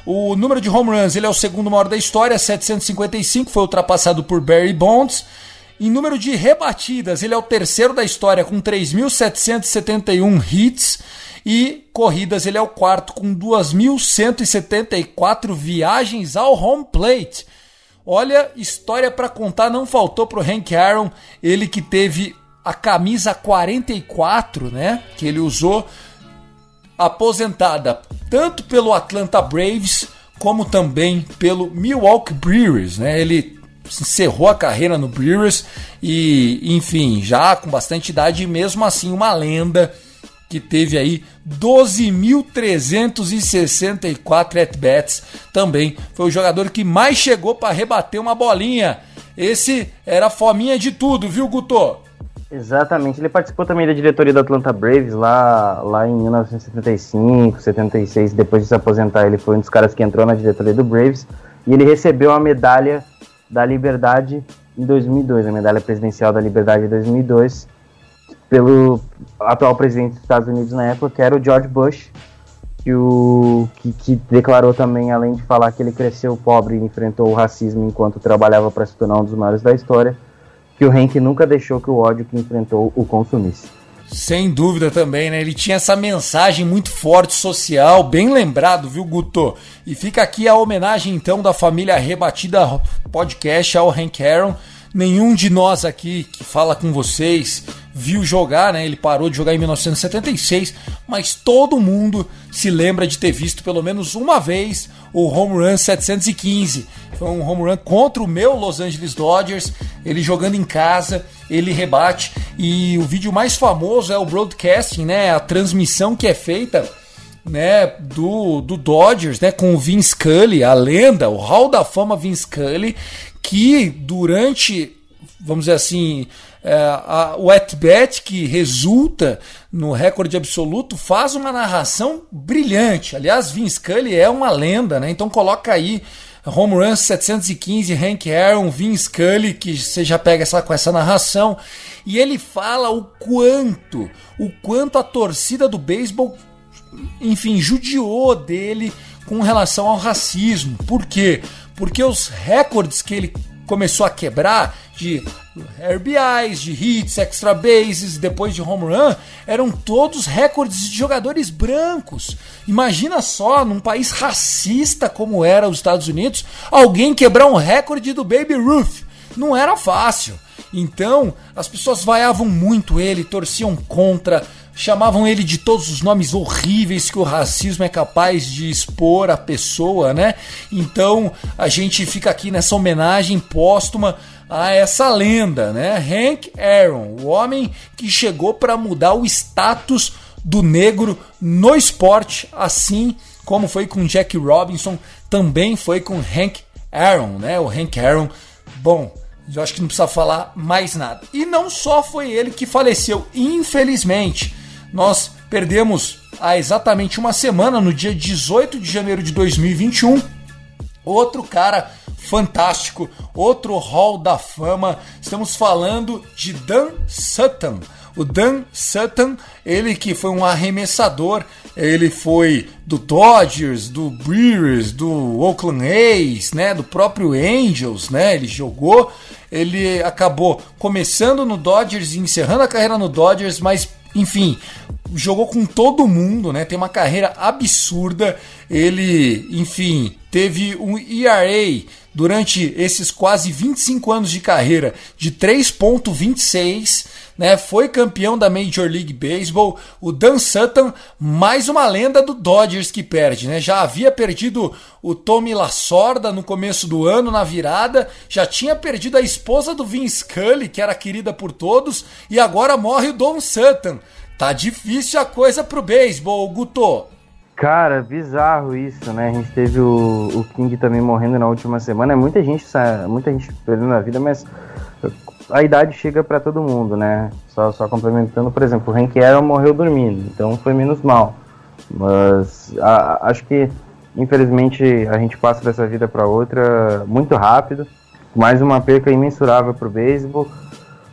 O número de home runs, ele é o segundo maior da história, 755, foi ultrapassado por Barry Bonds. Em número de rebatidas, ele é o terceiro da história com 3.771 hits. E corridas, ele é o quarto com 2.174 viagens ao home plate. Olha, história para contar não faltou pro Hank Aaron, ele que teve a camisa 44, né, que ele usou aposentada tanto pelo Atlanta Braves como também pelo Milwaukee Brewers, né? Ele encerrou a carreira no Brewers e, enfim, já com bastante idade, mesmo assim uma lenda que teve aí 12.364 at-bats. Também foi o jogador que mais chegou para rebater uma bolinha. Esse era a fominha de tudo, viu, Guto? Exatamente, ele participou também da diretoria do Atlanta Braves lá, lá em 1975, 76. Depois de se aposentar, ele foi um dos caras que entrou na diretoria do Braves e ele recebeu a medalha da Liberdade em 2002, a medalha presidencial da Liberdade em 2002, pelo atual presidente dos Estados Unidos na época, que era o George Bush, que, o, que, que declarou também, além de falar que ele cresceu pobre e enfrentou o racismo enquanto trabalhava para se tornar um dos maiores da história, que o Henk nunca deixou que o ódio que enfrentou o consumisse. Sem dúvida também, né? Ele tinha essa mensagem muito forte social, bem lembrado, viu, Guto? E fica aqui a homenagem então da família Rebatida Podcast ao Hank Aaron. Nenhum de nós aqui que fala com vocês viu jogar, né? Ele parou de jogar em 1976, mas todo mundo se lembra de ter visto pelo menos uma vez o home run 715. Foi um home run contra o meu Los Angeles Dodgers, ele jogando em casa, ele rebate e o vídeo mais famoso é o broadcasting, né? A transmissão que é feita né, do, do Dodgers, né, com o Vince Scully, a lenda, o Hall da Fama Vince Scully, que durante, vamos dizer assim, é, o at-bat que resulta no recorde absoluto faz uma narração brilhante. Aliás, Vince Scully é uma lenda, né? Então coloca aí home run 715, Hank Aaron, Vince Scully, que você já pega essa, com essa narração. E ele fala o quanto, o quanto a torcida do beisebol, enfim, judiou dele com relação ao racismo. Por quê? Os recordes que ele começou a quebrar de RBIs, de hits, extra bases, depois de home run, eram todos recordes de jogadores brancos. Imagina só, num país racista como era os Estados Unidos, alguém quebrar um recorde do Baby Ruth. Não era fácil. Então, as pessoas vaiavam muito ele, torciam contra, chamavam ele de todos os nomes horríveis que o racismo é capaz de expor a pessoa, né? Então, a gente fica aqui nessa homenagem póstuma a essa lenda, né? Hank Aaron, o homem que chegou para mudar o status do negro no esporte, assim como foi com Jack Robinson, também foi com Hank Aaron, né? O Hank Aaron, bom, eu acho que não precisa falar mais nada. E não só foi ele que faleceu, infelizmente. Nós perdemos há exatamente uma semana, no dia 18 de janeiro de 2021, outro cara fantástico, outro Hall da Fama. Estamos falando de Dan Sutton. O Dan Sutton, ele que foi um arremessador, ele foi do Dodgers, do Brewers, do Oakland A's, né, do próprio Angels, né? Ele jogou, ele acabou começando no Dodgers e encerrando a carreira no Dodgers, mas enfim, jogou com todo mundo, né? Tem uma carreira absurda. Ele, enfim, teve um ERA durante esses quase 25 anos de carreira de 3.26, né? Foi campeão da Major League Baseball. O Dan Sutton, mais uma lenda do Dodgers que perde, né? Já havia perdido o Tommy Lasorda no começo do ano na virada, já tinha perdido a esposa do Vince Scully, que era querida por todos, e agora morre o Don Sutton. Tá difícil a coisa pro beisebol, Guto. Cara, bizarro isso, né? A gente teve o, o King também morrendo na última semana. É muita gente, muita gente perdendo a vida, mas a idade chega para todo mundo, né? Só, só complementando, por exemplo, o Hank Aaron morreu dormindo, então foi menos mal. Mas a, acho que, infelizmente, a gente passa dessa vida para outra muito rápido. Mais uma perca imensurável pro beisebol.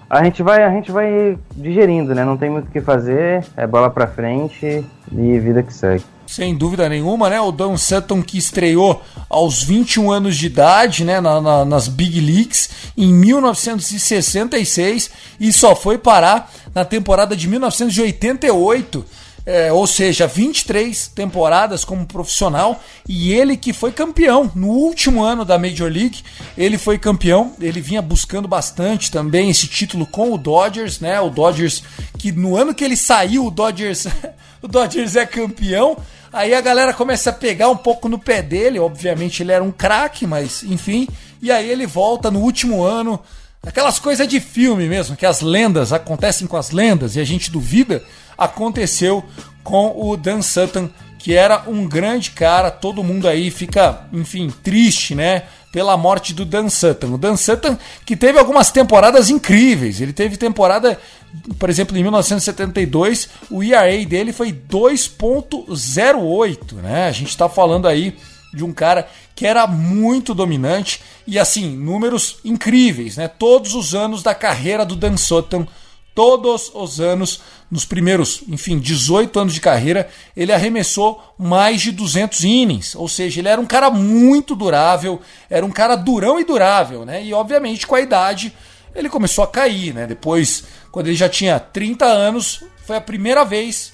A gente vai, a gente vai digerindo, né? Não tem muito o que fazer, é bola para frente e vida que segue. Sem dúvida nenhuma, né? O Dan Sutton que estreou aos 21 anos de idade, né? Na, na, nas Big Leagues em 1966 e só foi parar na temporada de 1988 é, ou seja, 23 temporadas como profissional e ele que foi campeão no último ano da Major League, ele foi campeão, ele vinha buscando bastante também esse título com o Dodgers, né? O Dodgers que no ano que ele saiu, o Dodgers, o Dodgers é campeão. Aí a galera começa a pegar um pouco no pé dele, obviamente ele era um craque, mas enfim, e aí ele volta no último ano, aquelas coisas de filme mesmo, que as lendas acontecem com as lendas e a gente duvida aconteceu com o Dan Sutton, que era um grande cara, todo mundo aí fica, enfim, triste, né? Pela morte do Dan Sutton. O Dan Sutton que teve algumas temporadas incríveis. Ele teve temporada, por exemplo, em 1972, o ERA dele foi 2.08, né? A gente está falando aí de um cara que era muito dominante e assim, números incríveis, né? Todos os anos da carreira do Dan Sutton todos os anos, nos primeiros, enfim, 18 anos de carreira, ele arremessou mais de 200 innings, ou seja, ele era um cara muito durável, era um cara durão e durável, né? E obviamente com a idade ele começou a cair, né? Depois, quando ele já tinha 30 anos, foi a primeira vez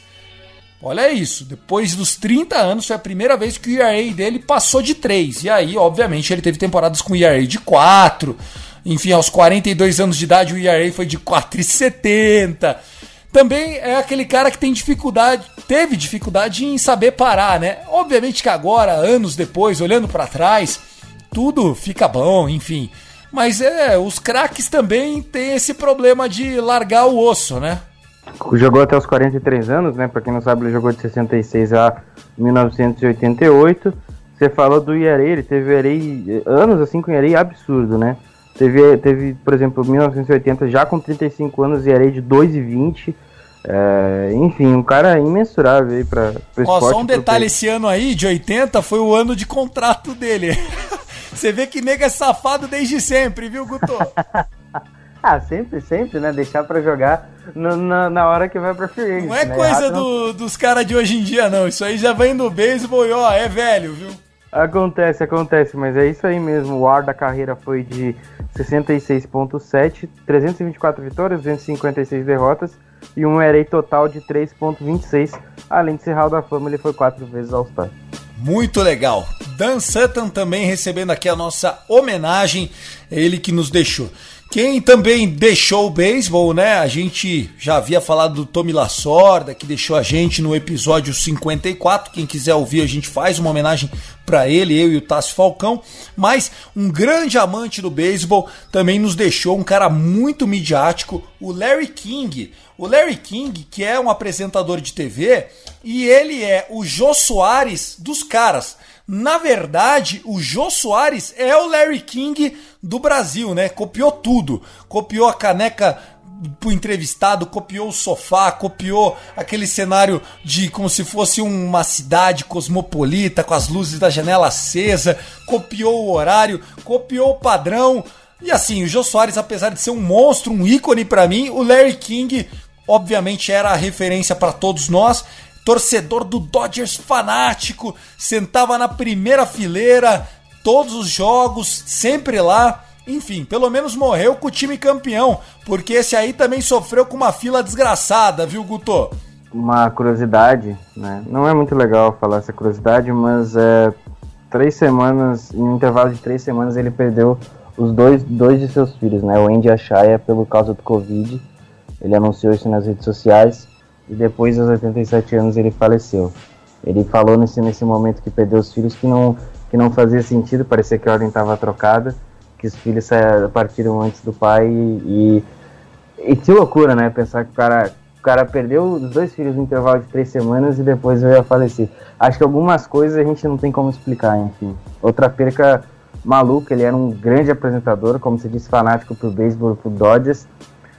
Olha isso, depois dos 30 anos foi a primeira vez que o ERA dele passou de 3. E aí, obviamente, ele teve temporadas com ERA de 4, enfim, aos 42 anos de idade, o ERA foi de 4,70. Também é aquele cara que tem dificuldade, teve dificuldade em saber parar, né? Obviamente que agora, anos depois, olhando para trás, tudo fica bom, enfim. Mas é, os craques também têm esse problema de largar o osso, né? Jogou até os 43 anos, né? Pra quem não sabe, ele jogou de 66 a 1988. Você falou do ERA, ele teve ERA, anos assim com ERA absurdo, né? Teve, teve, por exemplo, 1980 já com 35 anos e era de 2,20. É, enfim, um cara imensurável aí pra, pra Ó, Só um detalhe, esse ano aí, de 80, foi o ano de contrato dele. Você vê que nega é safado desde sempre, viu, Guto? ah, sempre, sempre, né? Deixar pra jogar no, na, na hora que vai pra free Não é né? coisa do, dos caras de hoje em dia, não. Isso aí já vem do beisebol e ó, é velho, viu? Acontece, acontece, mas é isso aí mesmo. O ar da carreira foi de 66.7, 324 vitórias, 256 derrotas e um ERA total de 3.26. Além de ser Hall da Fama, ele foi quatro vezes All-Star. Muito legal. Dan Sutton também recebendo aqui a nossa homenagem, ele que nos deixou. Quem também deixou o beisebol, né? A gente já havia falado do Tommy Lasorda, que deixou a gente no episódio 54. Quem quiser ouvir, a gente faz uma homenagem para ele, eu e o Tássio Falcão. Mas um grande amante do beisebol também nos deixou um cara muito midiático, o Larry King. O Larry King, que é um apresentador de TV, e ele é o Jô Soares dos caras. Na verdade, o Jô Soares é o Larry King do Brasil, né? Copiou tudo. Copiou a caneca pro entrevistado, copiou o sofá, copiou aquele cenário de como se fosse uma cidade cosmopolita com as luzes da janela acesa, copiou o horário, copiou o padrão. E assim, o Jô Soares, apesar de ser um monstro, um ícone para mim, o Larry King obviamente era a referência para todos nós torcedor do Dodgers fanático, sentava na primeira fileira, todos os jogos, sempre lá. Enfim, pelo menos morreu com o time campeão, porque esse aí também sofreu com uma fila desgraçada, viu, Guto? Uma curiosidade, né? Não é muito legal falar essa curiosidade, mas é, três semanas, em um intervalo de três semanas, ele perdeu os dois, dois de seus filhos, né? O Andy a Shaya, pelo causa do Covid. Ele anunciou isso nas redes sociais e depois aos 87 anos ele faleceu. Ele falou nesse, nesse momento que perdeu os filhos que não, que não fazia sentido, parecia que a ordem estava trocada, que os filhos partiram antes do pai e, e, e, que loucura, né? Pensar que o cara, o cara perdeu os dois filhos no intervalo de três semanas e depois veio a falecer. Acho que algumas coisas a gente não tem como explicar, enfim. Outra perca maluca, ele era um grande apresentador, como se disse, fanático pro beisebol, pro Dodgers,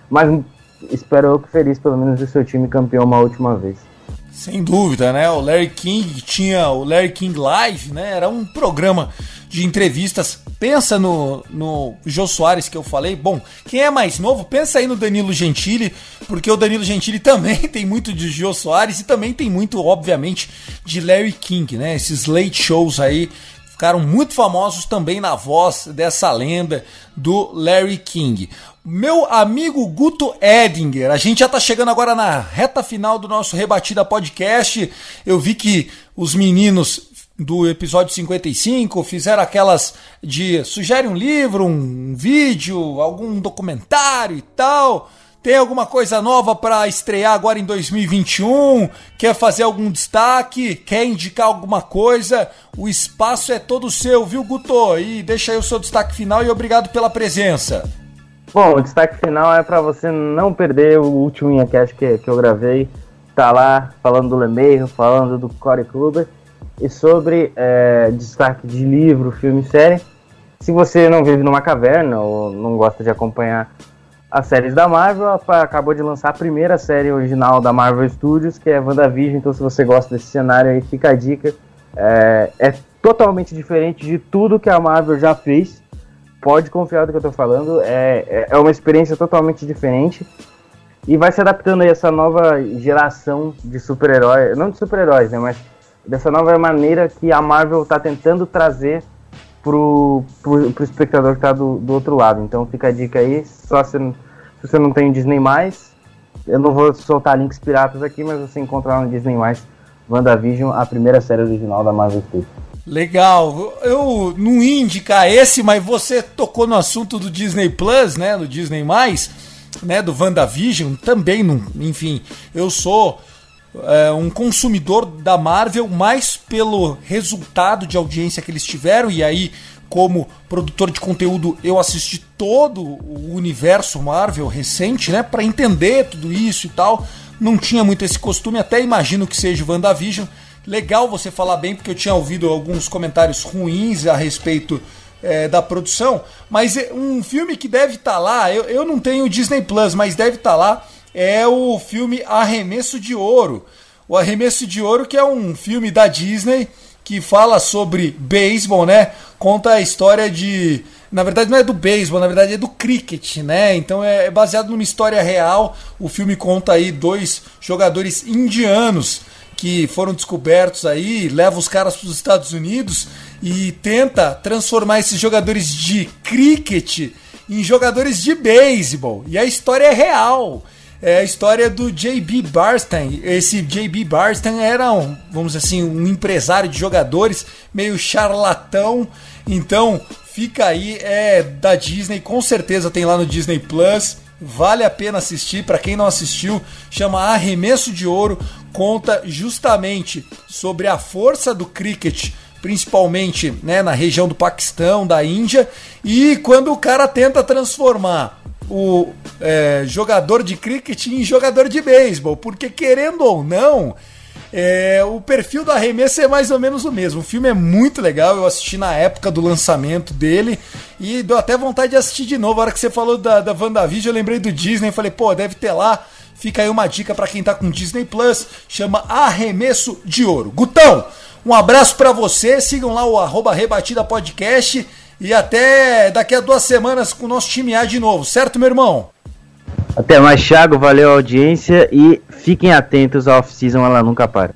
mas espero eu que feliz pelo menos do seu time campeão uma última vez. Sem dúvida, né? O Larry King tinha o Larry King Live, né? Era um programa de entrevistas. Pensa no, no Jô Soares que eu falei. Bom, quem é mais novo, pensa aí no Danilo Gentili, porque o Danilo Gentili também tem muito de Jô Soares e também tem muito, obviamente, de Larry King, né? Esses late shows aí ficaram muito famosos também na voz dessa lenda do Larry King. Meu amigo Guto Edinger, a gente já tá chegando agora na reta final do nosso Rebatida Podcast. Eu vi que os meninos do episódio 55 fizeram aquelas de sugere um livro, um vídeo, algum documentário e tal. Tem alguma coisa nova para estrear agora em 2021? Quer fazer algum destaque? Quer indicar alguma coisa? O espaço é todo seu, viu, Guto? E deixa aí o seu destaque final e obrigado pela presença. Bom, o destaque final é para você não perder o último Inhacast que, que eu gravei. Tá lá falando do Lemeiro, falando do Corey Kluber e sobre é, destaque de livro, filme e série. Se você não vive numa caverna ou não gosta de acompanhar as séries da Marvel, acabou de lançar a primeira série original da Marvel Studios, que é WandaVision. Então, se você gosta desse cenário aí, fica a dica. É, é totalmente diferente de tudo que a Marvel já fez pode confiar do que eu tô falando. É, é, é uma experiência totalmente diferente. E vai se adaptando a essa nova geração de super-heróis. Não de super-heróis, né? Mas dessa nova maneira que a Marvel tá tentando trazer pro, pro, pro espectador que tá do, do outro lado. Então fica a dica aí. Só se, se você não tem Disney, eu não vou soltar links piratas aqui, mas você encontra lá no Disney, WandaVision, a primeira série original da Marvel Studios. Legal. Eu não ia indicar esse, mas você tocou no assunto do Disney Plus, né? Do Disney Mais, né? Do WandaVision. Também, não, enfim, eu sou é, um consumidor da Marvel mais pelo resultado de audiência que eles tiveram. E aí, como produtor de conteúdo, eu assisti todo o universo Marvel recente, né? Para entender tudo isso e tal. Não tinha muito esse costume, até imagino que seja WandaVision. Legal você falar bem, porque eu tinha ouvido alguns comentários ruins a respeito é, da produção, mas é um filme que deve estar tá lá, eu, eu não tenho Disney Plus, mas deve estar tá lá, é o filme Arremesso de Ouro. O Arremesso de Ouro, que é um filme da Disney que fala sobre beisebol, né? Conta a história de. Na verdade, não é do beisebol, na verdade é do cricket, né? Então é baseado numa história real. O filme conta aí dois jogadores indianos que foram descobertos aí, leva os caras para os Estados Unidos e tenta transformar esses jogadores de cricket em jogadores de beisebol. E a história é real. É a história do J.B. Barstein. Esse J.B. Barstein era um, vamos dizer assim, um empresário de jogadores, meio charlatão. Então, fica aí, é da Disney, com certeza tem lá no Disney Plus. Vale a pena assistir, para quem não assistiu, chama Arremesso de Ouro, conta justamente sobre a força do cricket, principalmente né, na região do Paquistão, da Índia, e quando o cara tenta transformar o é, jogador de cricket em jogador de beisebol, porque querendo ou não, é, o perfil do arremesso é mais ou menos o mesmo. O filme é muito legal, eu assisti na época do lançamento dele e deu até vontade de assistir de novo. A hora que você falou da, da WandaVision, eu lembrei do Disney, falei, pô, deve ter lá. Fica aí uma dica para quem tá com Disney Plus, chama Arremesso de Ouro. Gutão, um abraço para você, sigam lá o arroba Rebatida Podcast e até daqui a duas semanas com o nosso time A de novo, certo, meu irmão? Até mais, Thiago, valeu a audiência e fiquem atentos, a off-season ela nunca para.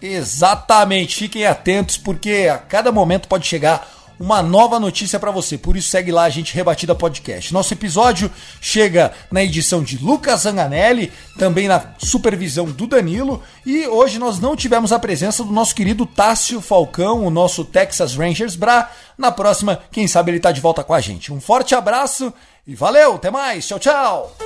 Exatamente, fiquem atentos porque a cada momento pode chegar uma nova notícia para você. Por isso segue lá a gente Rebatida Podcast. Nosso episódio chega na edição de Lucas Zanganelli, também na supervisão do Danilo, e hoje nós não tivemos a presença do nosso querido Tássio Falcão, o nosso Texas Rangers Bra. Na próxima, quem sabe ele tá de volta com a gente. Um forte abraço e valeu, até mais. Tchau, tchau.